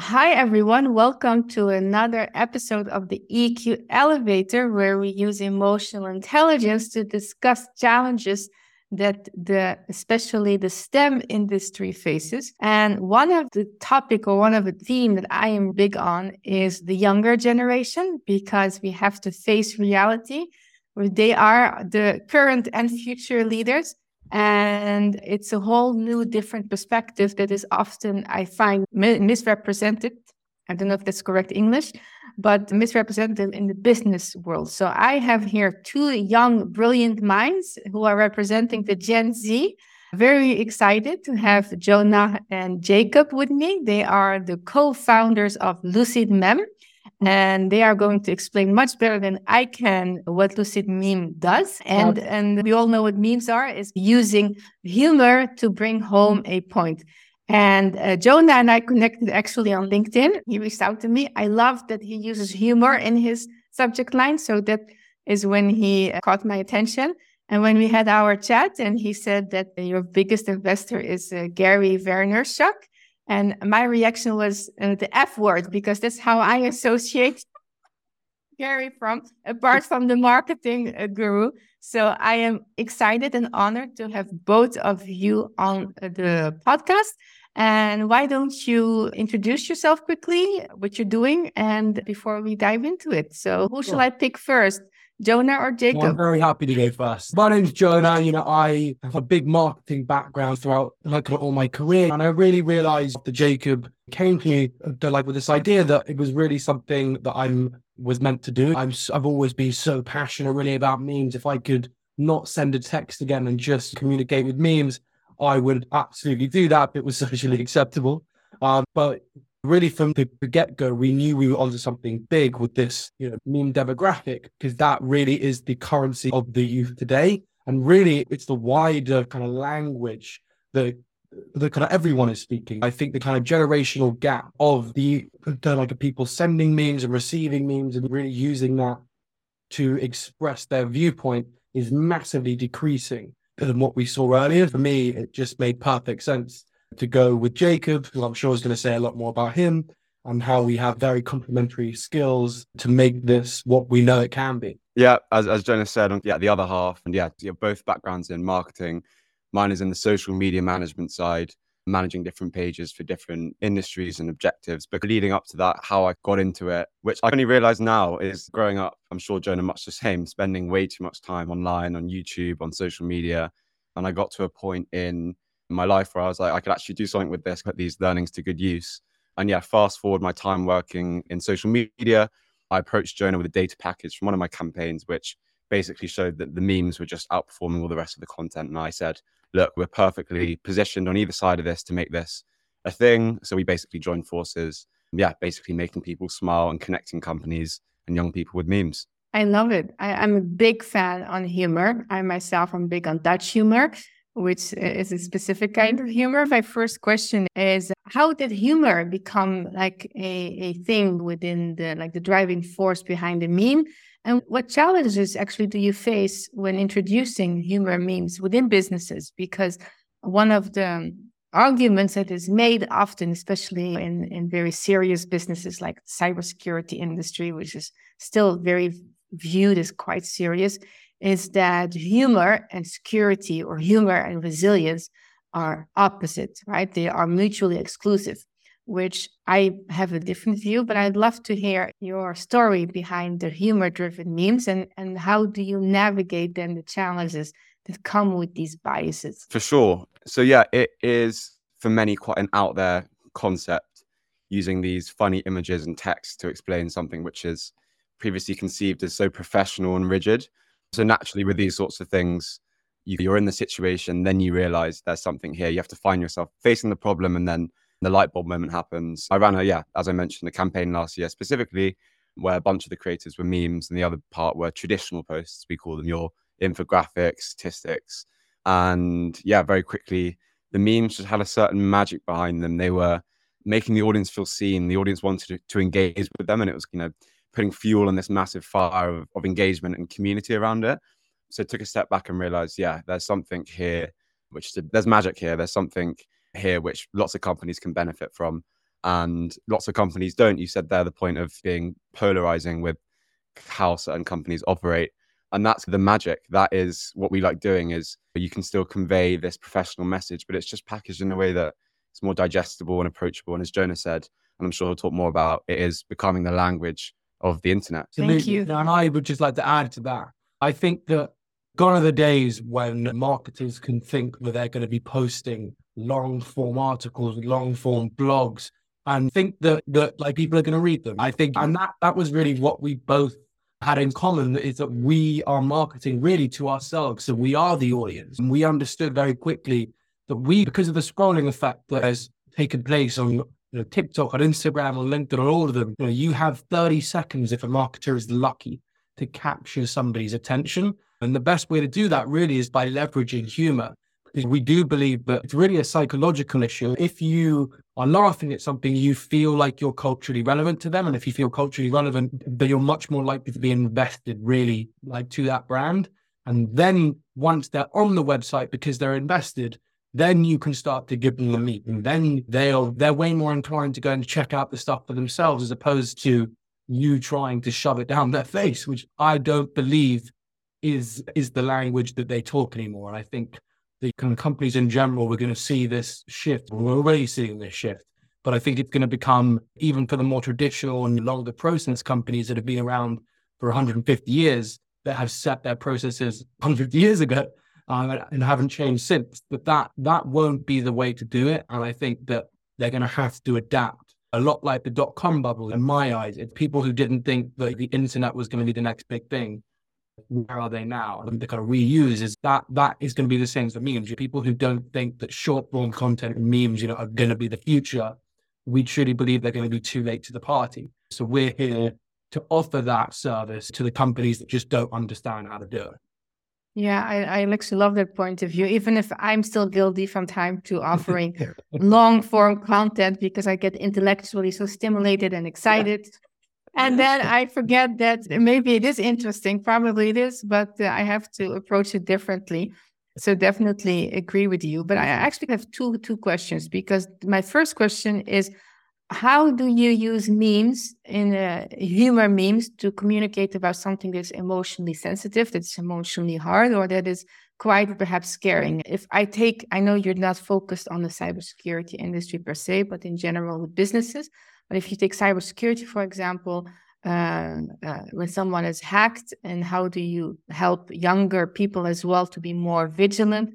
Hi, everyone. Welcome to another episode of the EQ Elevator, where we use emotional intelligence to discuss challenges that the especially the STEM industry faces. And one of the topic or one of the theme that I am big on is the younger generation because we have to face reality. Where they are the current and future leaders. And it's a whole new, different perspective that is often, I find, misrepresented. I don't know if that's correct English, but misrepresented in the business world. So I have here two young, brilliant minds who are representing the Gen Z. Very excited to have Jonah and Jacob with me. They are the co founders of LucidMeme and they are going to explain much better than I can what LucidMeme does. And okay. and we all know what memes are is using humor to bring home a point. And uh, Jonah and I connected actually on LinkedIn. He reached out to me. I love that he uses humor in his subject line. So that is when he uh, caught my attention. And when we had our chat, and he said that your biggest investor is uh, Gary Vaynerchuk. And my reaction was uh, the F word because that's how I associate Gary from, apart from the marketing uh, guru. So I am excited and honored to have both of you on uh, the podcast. And why don't you introduce yourself quickly, what you're doing, and before we dive into it? So, who shall I pick first? Jonah or Jacob? Well, I'm very happy to go first. My name's Jonah. You know, I have a big marketing background throughout like all my career, and I really realized that Jacob came to me uh, like with this idea that it was really something that I'm was meant to do. I'm I've always been so passionate really about memes. If I could not send a text again and just communicate with memes, I would absolutely do that. If it was socially acceptable. Um, but really from the get-go we knew we were onto something big with this you know meme demographic because that really is the currency of the youth today. And really it's the wider kind of language that the kind of everyone is speaking. I think the kind of generational gap of the, the like people sending memes and receiving memes and really using that to express their viewpoint is massively decreasing than what we saw earlier. For me it just made perfect sense to go with Jacob, who I'm sure is going to say a lot more about him and how we have very complementary skills to make this what we know it can be. Yeah, as, as Jonas said, yeah, the other half, and yeah, you have both backgrounds in marketing. Mine is in the social media management side, managing different pages for different industries and objectives. But leading up to that, how I got into it, which I only realize now is growing up, I'm sure Jonah much the same, spending way too much time online, on YouTube, on social media. And I got to a point in in my life where I was like, I could actually do something with this, put these learnings to good use. And yeah, fast forward my time working in social media, I approached Jonah with a data package from one of my campaigns, which basically showed that the memes were just outperforming all the rest of the content. And I said, look, we're perfectly positioned on either side of this to make this a thing. So we basically joined forces. Yeah, basically making people smile and connecting companies and young people with memes. I love it. I, am a big fan on humor. I myself am big on Dutch humor which is a specific kind mm-hmm. of humor. My first question is how did humor become like a, a thing within the like the driving force behind the meme? And what challenges actually do you face when introducing humor memes within businesses? Because one of the arguments that is made often, especially in, in very serious businesses like cybersecurity industry, which is still very viewed as quite serious, is that humor and security or humor and resilience are opposite, right? They are mutually exclusive, which I have a different view, but I'd love to hear your story behind the humor driven memes and, and how do you navigate then the challenges that come with these biases? For sure. So, yeah, it is for many quite an out there concept using these funny images and text to explain something which is previously conceived as so professional and rigid. So naturally, with these sorts of things, you're in the situation, then you realize there's something here. You have to find yourself facing the problem, and then the light bulb moment happens. I ran a, yeah, as I mentioned, a campaign last year specifically where a bunch of the creators were memes, and the other part were traditional posts. We call them your infographics, statistics. And yeah, very quickly, the memes just had a certain magic behind them. They were making the audience feel seen. The audience wanted to, to engage with them, and it was, you know, putting fuel on this massive fire of, of engagement and community around it. So I took a step back and realized, yeah, there's something here, which there's magic here. There's something here which lots of companies can benefit from. and lots of companies don't. You said there the point of being polarizing with how certain companies operate. And that's the magic. That is what we like doing is you can still convey this professional message, but it's just packaged in a way that it's more digestible and approachable. And as Jonah said, and I'm sure he'll talk more about, it is becoming the language of the internet. Thank you. And I would just like to add to that. I think that gone are the days when marketers can think that they're going to be posting long form articles, long form blogs, and think that that like people are going to read them. I think, and that that was really what we both had in common is that we are marketing really to ourselves. So we are the audience, and we understood very quickly that we, because of the scrolling effect that has taken place on you know, TikTok, on Instagram, on LinkedIn, on all of them, you know, you have 30 seconds if a marketer is lucky to capture somebody's attention. And the best way to do that really is by leveraging humor. Because we do believe that it's really a psychological issue. If you are laughing at something, you feel like you're culturally relevant to them. And if you feel culturally relevant, then you're much more likely to be invested really like to that brand. And then once they're on the website because they're invested, then you can start to give them the meat. And then they'll they're way more inclined to go and check out the stuff for themselves as opposed to you trying to shove it down their face, which I don't believe is is the language that they talk anymore. And I think the kind of companies in general, we're going to see this shift. We're already seeing this shift, but I think it's going to become even for the more traditional and longer process companies that have been around for 150 years that have set their processes 150 years ago uh, and haven't changed since. But that that won't be the way to do it, and I think that they're going to have to adapt a lot like the dot com bubble in my eyes. It's people who didn't think that the internet was going to be the next big thing. Where are they now? And the kind of reuse is that that is going to be the same for memes. People who don't think that short form content and memes, you know, are going to be the future, we truly believe they're going to be too late to the party. So we're here to offer that service to the companies that just don't understand how to do it. Yeah, I, I actually love that point of view, even if I'm still guilty from time to offering long form content because I get intellectually so stimulated and excited. And then I forget that maybe it is interesting, probably it is, but uh, I have to approach it differently. So definitely agree with you. But I actually have two two questions because my first question is how do you use memes in uh, humor memes to communicate about something that's emotionally sensitive that's emotionally hard or that is quite perhaps scaring? If i take i know you're not focused on the cybersecurity industry per se but in general with businesses but if you take cybersecurity for example uh, uh, when someone is hacked and how do you help younger people as well to be more vigilant?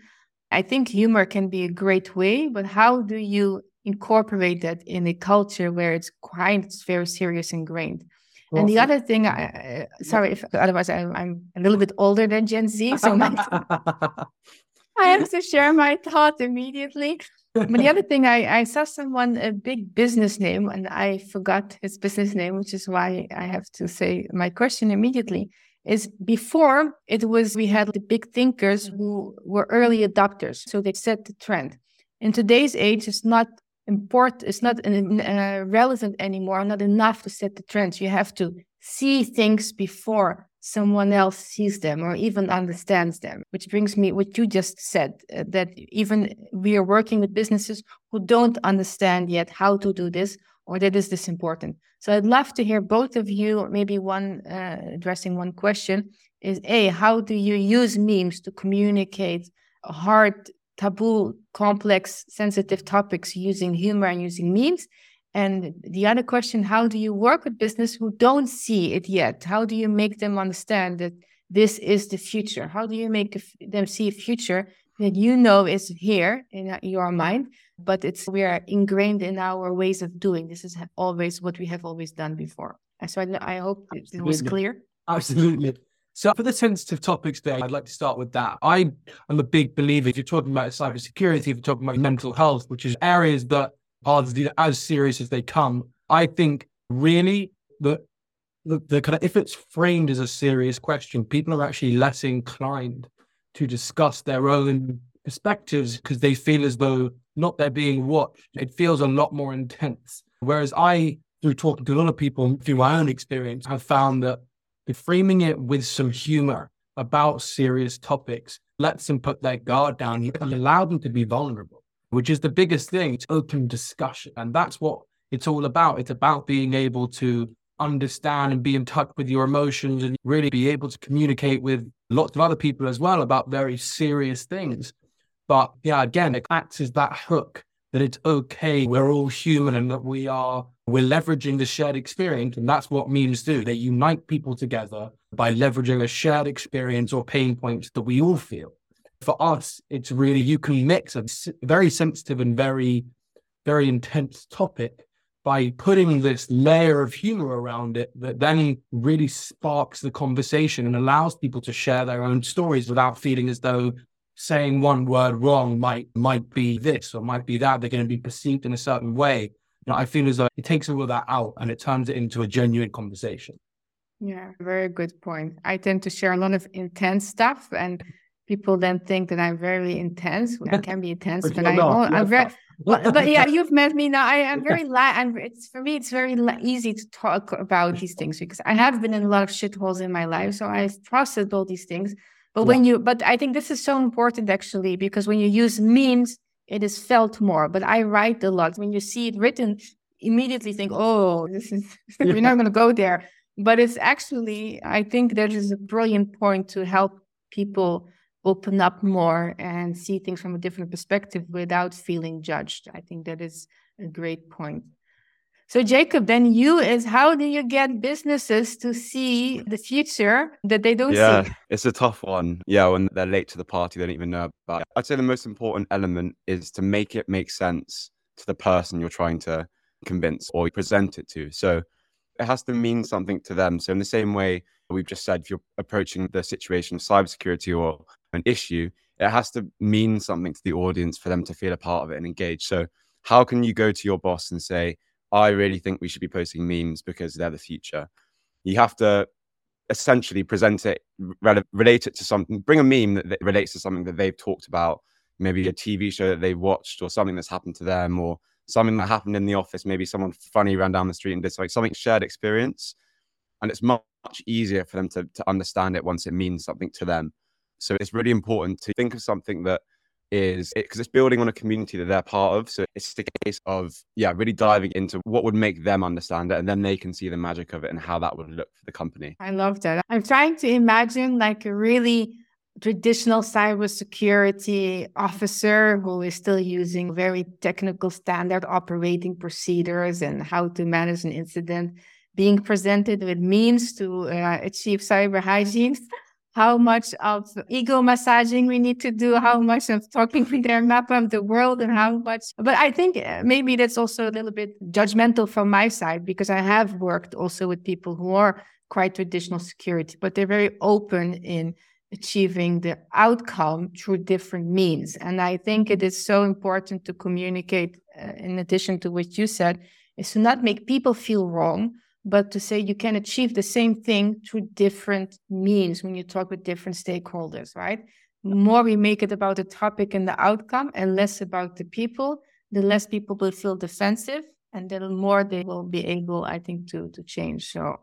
I think humor can be a great way but how do you incorporate that in a culture where it's quite very serious ingrained. Well, and the other thing, I, sorry, if otherwise I, am a little bit older than Gen Z, so I have to share my thought immediately. But the other thing, I, I saw someone a big business name, and I forgot his business name, which is why I have to say my question immediately. Is before it was we had the big thinkers who were early adopters, so they set the trend. In today's age, it's not important it's not uh, relevant anymore not enough to set the trends you have to see things before someone else sees them or even understands them which brings me what you just said uh, that even we are working with businesses who don't understand yet how to do this or that is this important. So i'd love to hear both of you maybe one uh, addressing one question is a how do you use memes to communicate hard taboo, complex, sensitive topics using humor and using memes? And the other question, how do you work with business who don't see it yet? How do you make them understand that this is the future? How do you make them see a future that you know is here in your mind, but it's we are ingrained in our ways of doing. This is always what we have always done before. So I, I hope it was clear. Absolutely. So for the sensitive topics there, I'd like to start with that. I am a big believer. If you're talking about cybersecurity, if you're talking about mental health, which is areas that are as serious as they come, I think really the, the, the kind of if it's framed as a serious question, people are actually less inclined to discuss their own perspectives because they feel as though not they're being watched. It feels a lot more intense. Whereas I, through talking to a lot of people through my own experience, have found that framing it with some humor about serious topics lets them put their guard down and allow them to be vulnerable, which is the biggest thing. It's open discussion. And that's what it's all about. It's about being able to understand and be in touch with your emotions and really be able to communicate with lots of other people as well about very serious things. But yeah, again, it acts as that hook that it's okay. We're all human and that we are, we're leveraging the shared experience. And that's what memes do. They unite people together by leveraging a shared experience or pain points that we all feel. For us, it's really, you can mix a very sensitive and very, very intense topic by putting this layer of humor around it that then really sparks the conversation and allows people to share their own stories without feeling as though saying one word wrong might might be this or might be that they're going to be perceived in a certain way. You know, i feel as though it takes all of that out and it turns it into a genuine conversation. Yeah very good point. I tend to share a lot of intense stuff and people then think that i'm very intense. I can be intense but, but I, i'm very but, but, yeah, you've met me now. I am very la- and it's for me, it's very la- easy to talk about these things because I have been in a lot of shitholes in my life, so I've processed all these things. But yeah. when you, but I think this is so important actually because when you use memes, it is felt more. But I write a lot. When you see it written, immediately think, oh, this is yeah. we're not going to go there. But it's actually, I think that is a brilliant point to help people open up more and see things from a different perspective without feeling judged. I think that is a great point. So, Jacob, then you is how do you get businesses to see the future that they don't yeah, see? it's a tough one. Yeah, when they're late to the party, they don't even know about it. I'd say the most important element is to make it make sense to the person you're trying to convince or present it to. So, it has to mean something to them. So, in the same way we've just said, if you're approaching the situation of cybersecurity or an issue, it has to mean something to the audience for them to feel a part of it and engage. So, how can you go to your boss and say, I really think we should be posting memes because they're the future? You have to essentially present it, relate it to something, bring a meme that, that relates to something that they've talked about, maybe a TV show that they've watched or something that's happened to them or something that happened in the office. Maybe someone funny ran down the street and did something, something shared experience. And it's much easier for them to, to understand it once it means something to them. So it's really important to think of something that is because it, it's building on a community that they're part of. So it's the case of, yeah, really diving into what would make them understand it. And then they can see the magic of it and how that would look for the company. I love that. I'm trying to imagine like a really traditional cybersecurity officer who is still using very technical standard operating procedures and how to manage an incident being presented with means to uh, achieve cyber hygiene how much of ego massaging we need to do, how much of talking with their map of the world, and how much. But I think uh, maybe that's also a little bit judgmental from my side because I have worked also with people who are quite traditional security, but they're very open in achieving the outcome through different means. And I think it is so important to communicate, uh, in addition to what you said, is to not make people feel wrong but to say you can achieve the same thing through different means when you talk with different stakeholders, right? The more we make it about the topic and the outcome and less about the people, the less people will feel defensive and the more they will be able, I think, to to change. So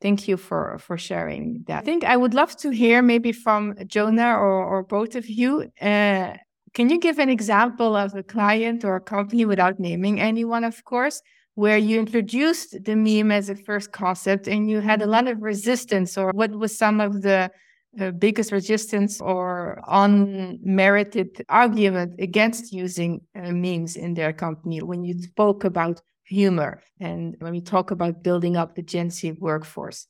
thank you for for sharing that. I think I would love to hear maybe from Jonah or, or both of you. Uh, can you give an example of a client or a company without naming anyone, of course, where you introduced the meme as a first concept and you had a lot of resistance, or what was some of the uh, biggest resistance or unmerited argument against using uh, memes in their company when you spoke about humor and when we talk about building up the Gen Z workforce?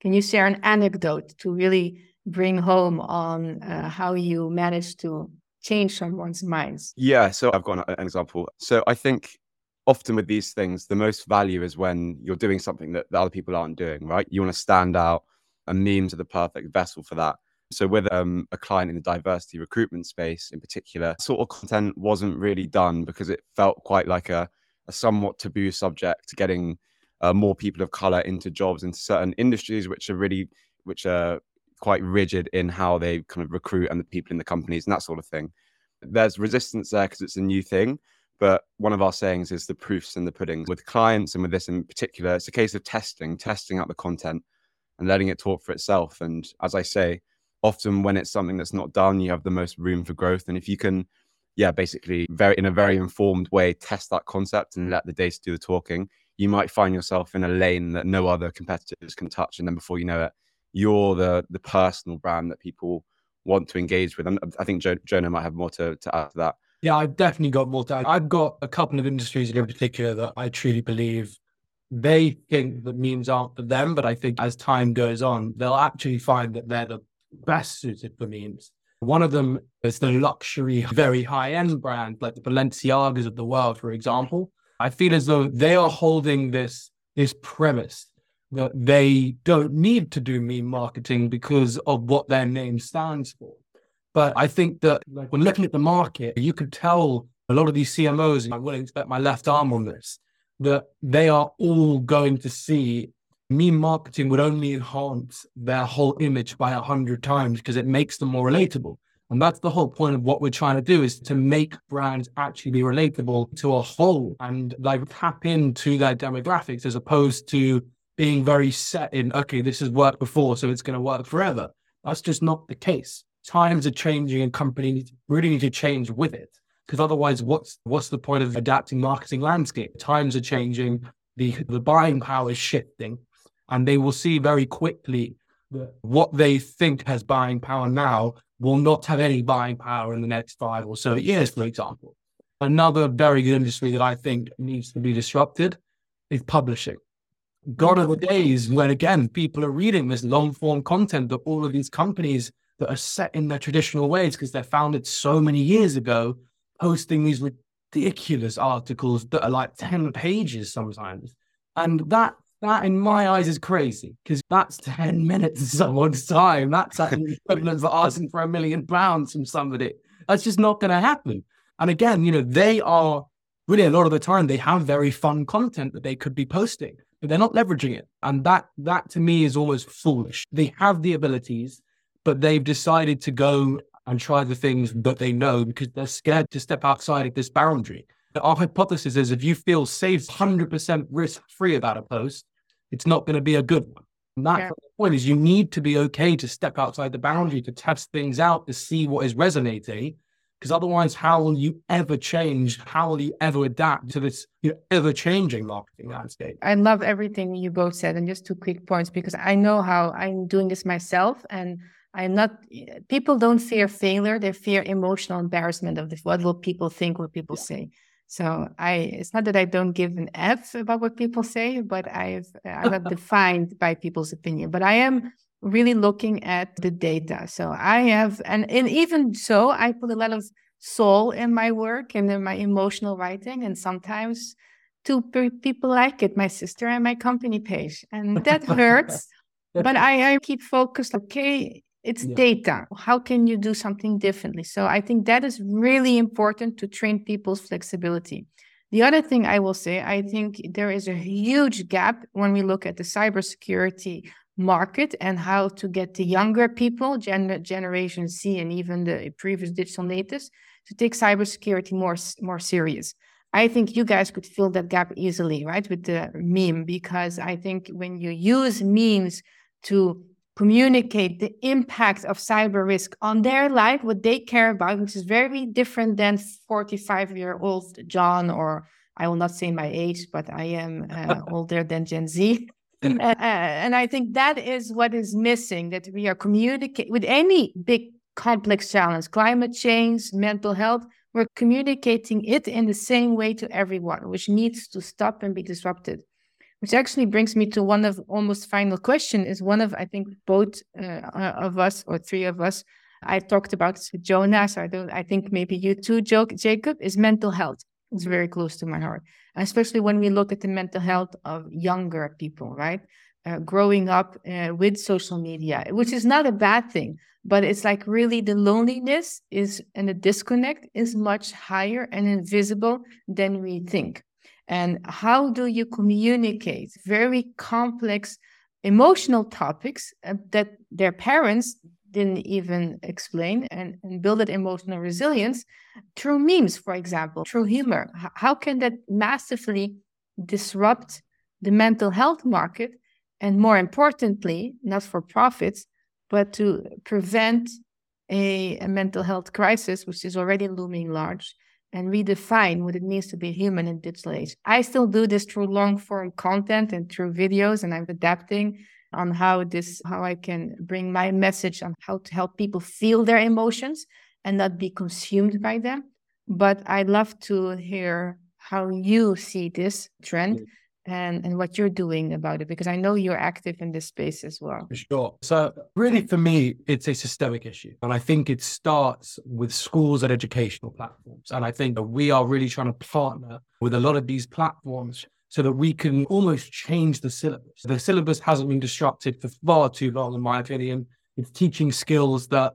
Can you share an anecdote to really bring home on uh, how you managed to change someone's minds? Yeah, so I've got an example. So I think often with these things, the most value is when you're doing something that the other people aren't doing, right? You want to stand out, and memes are the perfect vessel for that. So, with um, a client in the diversity recruitment space in particular, sort of content wasn't really done because it felt quite like a, a somewhat taboo subject getting uh, more people of color into jobs in certain industries, which are really, which are quite rigid in how they kind of recruit and the people in the companies and that sort of thing. There's resistance there because it's a new thing. But one of our sayings is the proofs and the puddings. With clients and with this in particular, it's a case of testing, testing out the content and letting it talk for itself. And as I say, often when it's something that's not done, you have the most room for growth. And if you can yeah, basically very in a very informed way, test that concept and let the data do the talking, you might find yourself in a lane that no other competitors can touch. And then before you know it, you're the the personal brand that people want to engage with. And I think jo- Jonah might have more to, to add to that. Yeah, I've definitely got more to add. I've got a couple of industries in particular that I truly believe they think that memes aren't for them, but I think as time goes on, they'll actually find that they're the best suited for memes. One of them is the luxury, very high end brand, like the Balenciagas of the world, for example. I feel as though they are holding this this premise that they don't need to do meme marketing because of what their name stands for. But I think that like, when looking at the market, you could tell a lot of these CMOs, and I willing to bet my left arm on this, that they are all going to see meme marketing would only enhance their whole image by a hundred times because it makes them more relatable. And that's the whole point of what we're trying to do is to make brands actually be relatable to a whole and like tap into their demographics as opposed to being very set in, okay, this has worked before, so it's going to work forever. That's just not the case. Times are changing and companies really need to change with it. Because otherwise, what's what's the point of adapting marketing landscape? Times are changing, the the buying power is shifting, and they will see very quickly that what they think has buying power now will not have any buying power in the next five or so years, for example. Another very good industry that I think needs to be disrupted is publishing. Gone are the days when, again, people are reading this long form content that all of these companies that are set in their traditional ways because they're founded so many years ago, posting these ridiculous articles that are like 10 pages sometimes. And that, that in my eyes is crazy because that's 10 minutes of someone's time. That's the equivalent of asking for a million pounds from somebody. That's just not going to happen. And again, you know, they are really a lot of the time they have very fun content that they could be posting but they're not leveraging it. And that that to me is almost foolish. They have the abilities, but they've decided to go and try the things that they know because they're scared to step outside of this boundary. Our hypothesis is if you feel safe, 100% risk free about a post, it's not going to be a good one. And that's yeah. the point is you need to be okay to step outside the boundary, to test things out, to see what is resonating because otherwise, how will you ever change? How will you ever adapt to this you know, ever changing marketing landscape? I love everything you both said. And just two quick points because I know how I'm doing this myself. And I'm not, people don't fear failure, they fear emotional embarrassment of this. What will people think, what people yeah. say? So I, it's not that I don't give an F about what people say, but I've, I'm not defined by people's opinion. But I am really looking at the data. So I have, and, and even so, I put a lot of soul in my work and in my emotional writing. And sometimes two people like it, my sister and my company page. And that hurts. but I, I keep focused, okay, it's yeah. data. How can you do something differently? So I think that is really important to train people's flexibility. The other thing I will say, I think there is a huge gap when we look at the cybersecurity market and how to get the younger people, gen- Generation C, and even the previous digital natives to take cybersecurity more more serious. I think you guys could fill that gap easily, right, with the meme, because I think when you use memes to communicate the impact of cyber risk on their life, what they care about, which is very different than 45 year old John, or I will not say my age, but I am uh, older than Gen Z. uh, and I think that is what is missing that we are communicating with any big complex challenge, climate change, mental health. We're communicating it in the same way to everyone, which needs to stop and be disrupted. Which actually brings me to one of almost final question is one of I think both uh, of us or three of us I talked about Jonas. I don't. I think maybe you too, Jacob. Is mental health. It's very close to my heart, especially when we look at the mental health of younger people, right? Uh, growing up uh, with social media, which is not a bad thing, but it's like really the loneliness is and the disconnect is much higher and invisible than we think. And how do you communicate very complex emotional topics uh, that their parents didn't even explain and, and build that emotional resilience through memes, for example, through humor? How can that massively disrupt the mental health market? And more importantly, not for profits, but to prevent a, a mental health crisis, which is already looming large, and redefine what it means to be human in digital age. I still do this through long form content and through videos, and I'm adapting on how this how I can bring my message on how to help people feel their emotions and not be consumed by them. But I'd love to hear how you see this trend. And, and what you're doing about it, because I know you're active in this space as well. Sure. So, really, for me, it's a systemic issue. And I think it starts with schools and educational platforms. And I think that we are really trying to partner with a lot of these platforms so that we can almost change the syllabus. The syllabus hasn't been disrupted for far too long, in my opinion. It's teaching skills that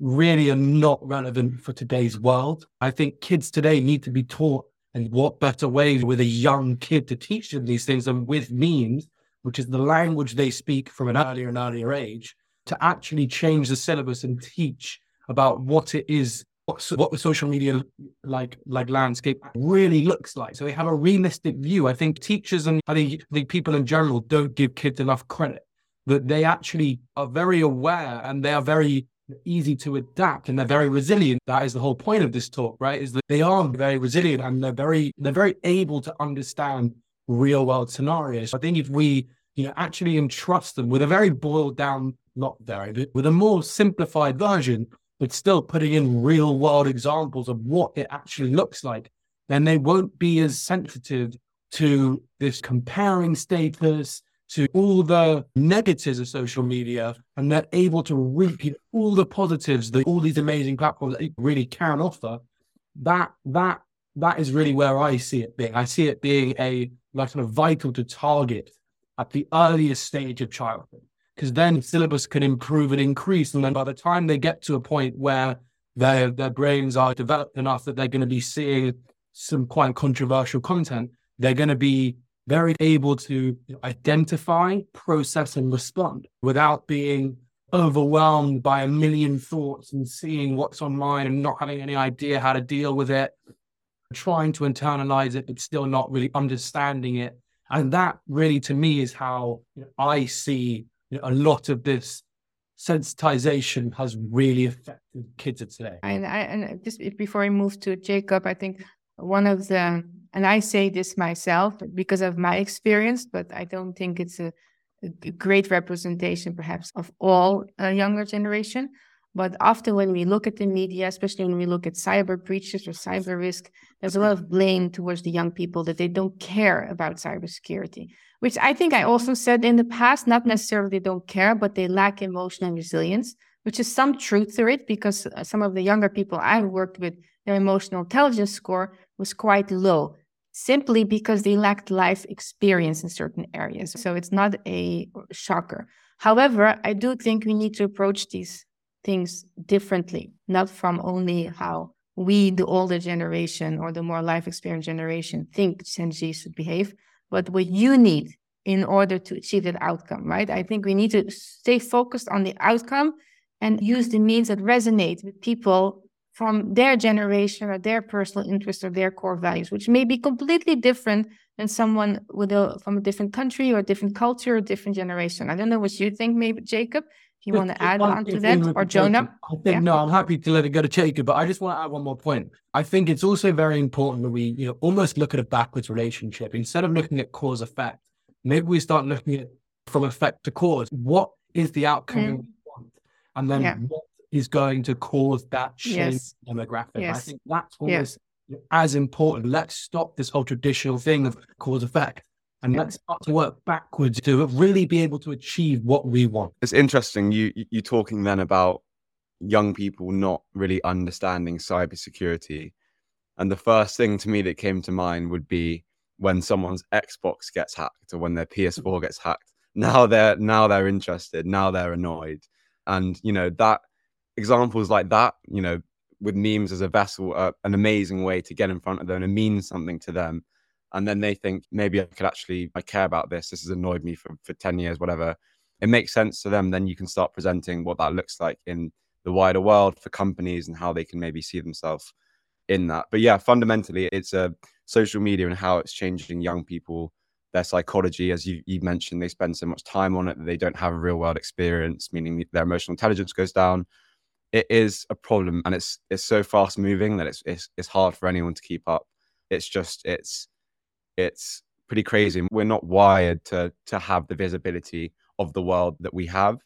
really are not relevant for today's world. I think kids today need to be taught and what better way with a young kid to teach them these things than with memes, which is the language they speak from an earlier and earlier age, to actually change the syllabus and teach about what it is, what, the social media like like landscape really looks like. So they have a realistic view. I think teachers and I think, think people in general don't give kids enough credit that they actually are very aware and they are very easy to adapt and they're very resilient. That is the whole point of this talk, right? Is that they are very resilient and they're very they're very able to understand real world scenarios. I think if we, you know, actually entrust them with a very boiled down, not very, with a more simplified version, but still putting in real world examples of what it actually looks like, then they won't be as sensitive to this comparing status, to all the negatives of social media and they're able to reap all the positives that all these amazing platforms really can offer, that that that is really where I see it being. I see it being a like kind of vital to target at the earliest stage of childhood. Because then syllabus can improve and increase. And then by the time they get to a point where their their brains are developed enough that they're going to be seeing some quite controversial content, they're going to be very able to identify, process, and respond without being overwhelmed by a million thoughts and seeing what's online and not having any idea how to deal with it, trying to internalize it, but still not really understanding it. And that really, to me, is how you know, I see you know, a lot of this sensitization has really affected kids of today. And I, and just before I move to Jacob, I think one of the and I say this myself because of my experience, but I don't think it's a, a great representation, perhaps, of all a younger generation. But often when we look at the media, especially when we look at cyber breaches or cyber risk, there's a lot of blame towards the young people that they don't care about cybersecurity, which I think I also said in the past, not necessarily they don't care, but they lack emotional resilience, which is some truth to it because uh, some of the younger people I've worked with, their emotional intelligence score was quite low simply because they lacked life experience in certain areas. So it's not a shocker. However, I do think we need to approach these things differently, not from only how we, the older generation or the more life experience generation, think Gen Z should behave, but what you need in order to achieve that outcome, right? I think we need to stay focused on the outcome and use the means that resonate with people from their generation or their personal interest or their core values, which may be completely different than someone with a from a different country or a different culture or different generation. I don't know what you think, maybe Jacob. If you want to add on to that, or Jonah? I think yeah. no, I'm happy to let it go to Jacob, but I just want to add one more point. I think it's also very important that we, you know, almost look at a backwards relationship instead of looking at cause effect. Maybe we start looking at from effect to cause. What is the outcome mm. we want, and then yeah. what is going to cause that change yes. demographic. Yes. I think that's almost yeah. as important. Let's stop this whole traditional thing of cause effect. And yeah. let's start to work backwards to really be able to achieve what we want. It's interesting you you talking then about young people not really understanding cybersecurity. And the first thing to me that came to mind would be when someone's Xbox gets hacked or when their PS4 gets hacked. Now they're now they're interested. Now they're annoyed, and you know that examples like that, you know, with memes as a vessel, are an amazing way to get in front of them and mean something to them. And then they think maybe I could actually I care about this. This has annoyed me for, for 10 years, whatever. It makes sense to them. Then you can start presenting what that looks like in the wider world for companies and how they can maybe see themselves in that. But yeah, fundamentally, it's a social media and how it's changing young people, their psychology. As you, you mentioned, they spend so much time on it that they don't have a real world experience, meaning their emotional intelligence goes down it is a problem and it's it's so fast moving that it's it's it's hard for anyone to keep up. It's just it's it's pretty crazy. We're not wired to to have the visibility of the world that we have,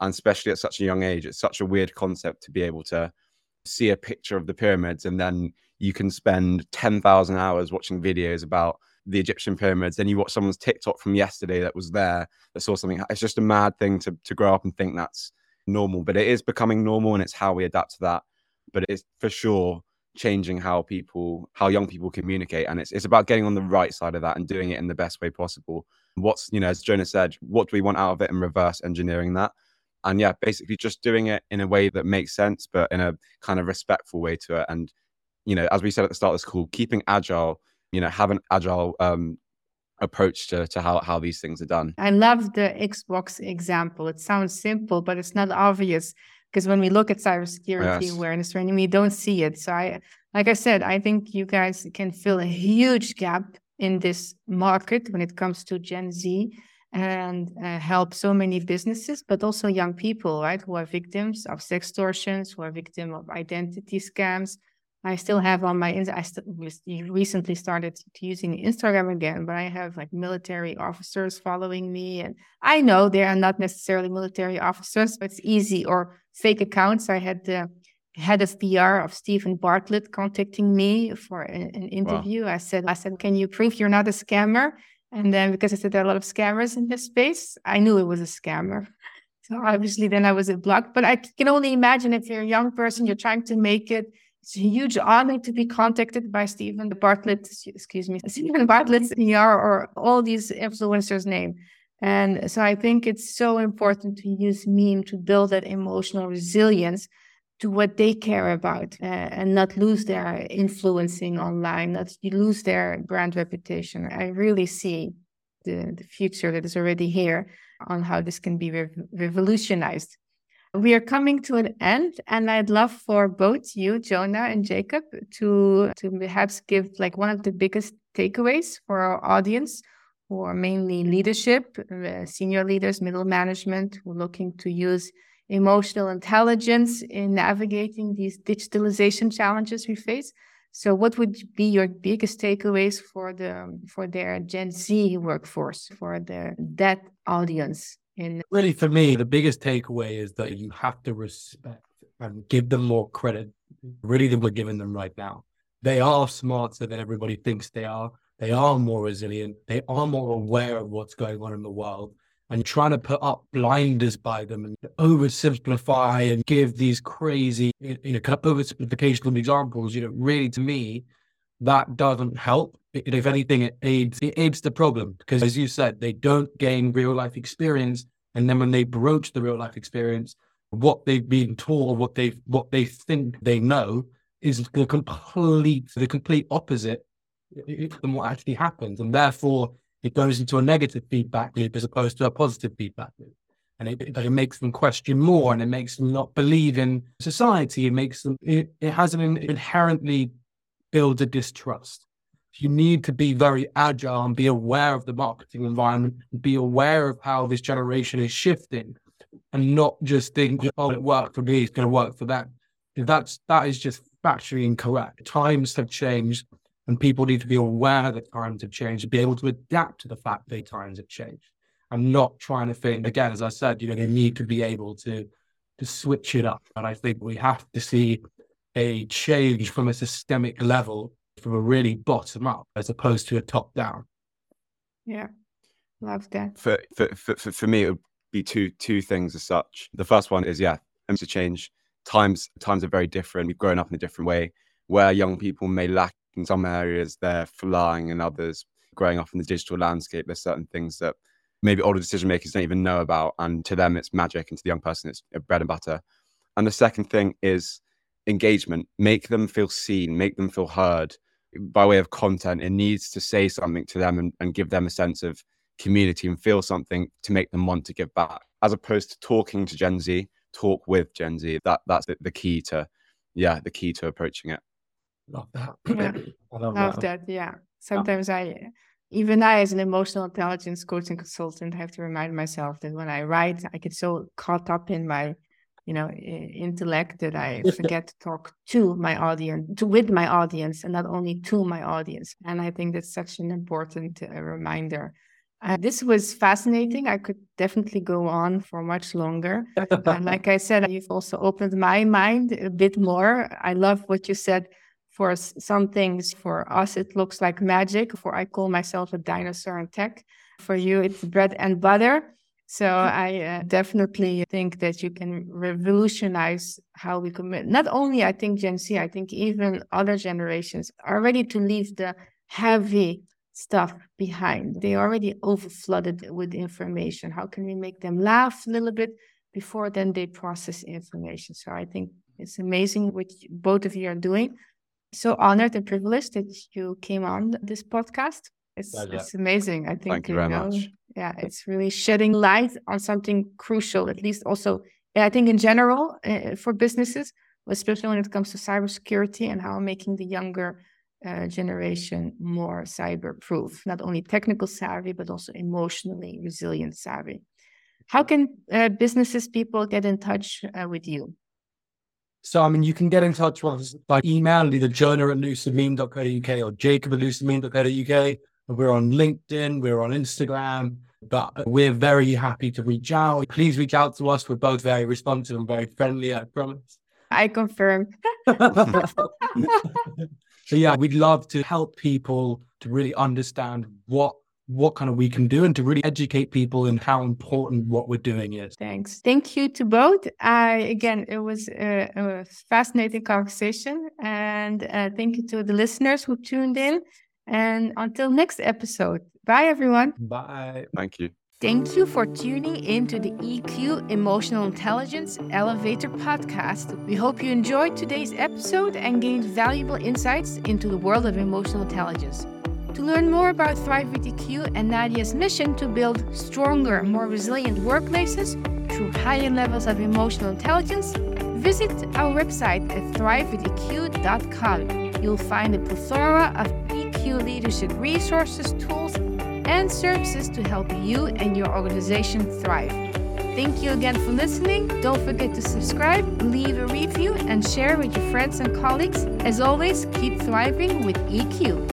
and especially at such a young age, it's such a weird concept to be able to see a picture of the pyramids and then you can spend 10,000 hours watching videos about the Egyptian pyramids, then you watch someone's TikTok from yesterday that was there that saw something. It's just a mad thing to to grow up and think that's normal, but it is becoming normal and it's how we adapt to that. But it's for sure changing how people how young people communicate. And it's it's about getting on the right side of that and doing it in the best way possible. What's you know as jonah said what do we want out of it and reverse engineering that? And yeah basically just doing it in a way that makes sense but in a kind of respectful way to it. And you know as we said at the start of this call keeping agile you know have an agile um approach to, to how, how these things are done i love the xbox example it sounds simple but it's not obvious because when we look at cybersecurity yes. awareness training, we don't see it. So I, like I said, I think you guys can fill a huge gap in this market when it comes to Gen Z and uh, help so many businesses, but also young people, right, who are victims of sex sextortions, who are victim of identity scams, I still have on my Instagram, I st- recently started using Instagram again, but I have like military officers following me, and I know they are not necessarily military officers, but it's easy or fake accounts. I had the head of PR of Steven Bartlett contacting me for an, an interview. Wow. I said, I said, can you prove you're not a scammer? And then because I said there are a lot of scammers in this space, I knew it was a scammer. So obviously then I was blocked. But I can only imagine if you're a young person, you're trying to make it it's a huge honor to be contacted by Steven Bartlett, excuse me, Steven Bartlett's PR or all these influencers' name. And so I think it's so important to use meme to build that emotional resilience to what they care about uh, and not lose their influencing online, not lose their brand reputation. I really see the, the future that is already here on how this can be revolutionized. We are coming to an end, and I'd love for both you, Jonah and Jacob, to to perhaps give like one of the biggest takeaways for our audience, who are mainly leadership, uh, senior leaders, middle management, who are looking to use emotional intelligence in navigating these digitalization challenges we face. So, what would be your biggest takeaways for the for their Gen Z workforce, for their that audience? In really for me the biggest takeaway is that you have to respect and give them more credit really than we're giving them right now. They are smarter than everybody thinks they are. They are more resilient. They are more aware of what's going on in the world and trying to put up blinders by them and oversimplify and give these crazy you know kind of oversimplification of examples you know really to me that doesn't help. If anything, it aids it aids the problem. Because, as you said, they don't gain real life experience, and then when they broach the real life experience, what they've been taught, what they what they think they know, is the complete the complete opposite than what actually happens, and therefore it goes into a negative feedback loop as opposed to a positive feedback loop. And it, it, makes them question more and it makes them not believe in society. It makes them, it, it has an inherently builds a distrust. You need to be very agile and be aware of the marketing environment, and be aware of how this generation is shifting, and not just think, "Oh, it worked for me; it's going to work for them." That's that is just factually incorrect. Times have changed, and people need to be aware that times have changed and be able to adapt to the fact that times have changed. I'm not trying to think again, as I said, you know, they need to be able to to switch it up, and I think we have to see a change from a systemic level from a really bottom up as opposed to a top down. Yeah, love that. For for for, for me, it would be two two things as such. The first one is yeah, to change. Times times are very different. We've grown up in a different way. Where young people may lack in some areas, they're flying in others. Growing up in the digital landscape, there's certain things that maybe older decision makers don't even know about, and to them it's magic, and to the young person it's bread and butter. And the second thing is engagement, make them feel seen, make them feel heard by way of content. It needs to say something to them and, and give them a sense of community and feel something to make them want to give back. As opposed to talking to Gen Z, talk with Gen Z. That that's the, the key to, yeah, the key to approaching it. Love that. Yeah. I love, love that. that. Yeah. Sometimes yeah. I, even I, as an emotional intelligence coach and consultant, have to remind myself that when I write, I get so caught up in my you know intellect that I forget to talk to my audience, to with my audience, and not only to my audience. And I think that's such an important uh, reminder. Uh, this was fascinating. I could definitely go on for much longer. and like I said, you've also opened my mind a bit more. I love what you said. For some things, for us, it looks like magic. For I call myself a dinosaur in tech. For you, it's bread and butter. So I uh, definitely think that you can revolutionize how we commit. Not only I think Gen Z, I think even other generations are ready to leave the heavy stuff behind. They already overflooded with information. How can we make them laugh a little bit before then they process information? So I think it's amazing what both of you are doing. So honored and privileged that you came on this podcast. It's, it's amazing. I think Thank you very know, much yeah it's really shedding light on something crucial at least also i think in general uh, for businesses especially when it comes to cybersecurity and how making the younger uh, generation more cyber proof not only technical savvy but also emotionally resilient savvy how can uh, businesses people get in touch uh, with you so, I mean, you can get in touch with us by email, either jonah at lucidmeme.co.uk or jacob at lucidmeme.co.uk. We're on LinkedIn, we're on Instagram, but we're very happy to reach out. Please reach out to us. We're both very responsive and very friendly, I promise. I confirm. so yeah, we'd love to help people to really understand what what kind of we can do and to really educate people in how important what we're doing is. Thanks. Thank you to both. I again, it was a, a fascinating conversation, and uh, thank you to the listeners who tuned in. And until next episode, bye everyone. Bye. Thank you. Thank you for tuning in to the EQ Emotional Intelligence Elevator podcast. We hope you enjoyed today's episode and gained valuable insights into the world of emotional intelligence. To learn more about Thrive with EQ and Nadja's mission to build stronger, more resilient workplaces through higher levels of emotional intelligence, visit our website at thrivewitheq.com. You'll find a plethora of EQ leadership resources, tools, and services to help you and your organization thrive. Thank you again for listening. Don't forget to subscribe, leave a review, and share with your friends and colleagues. As always, keep thriving with EQ.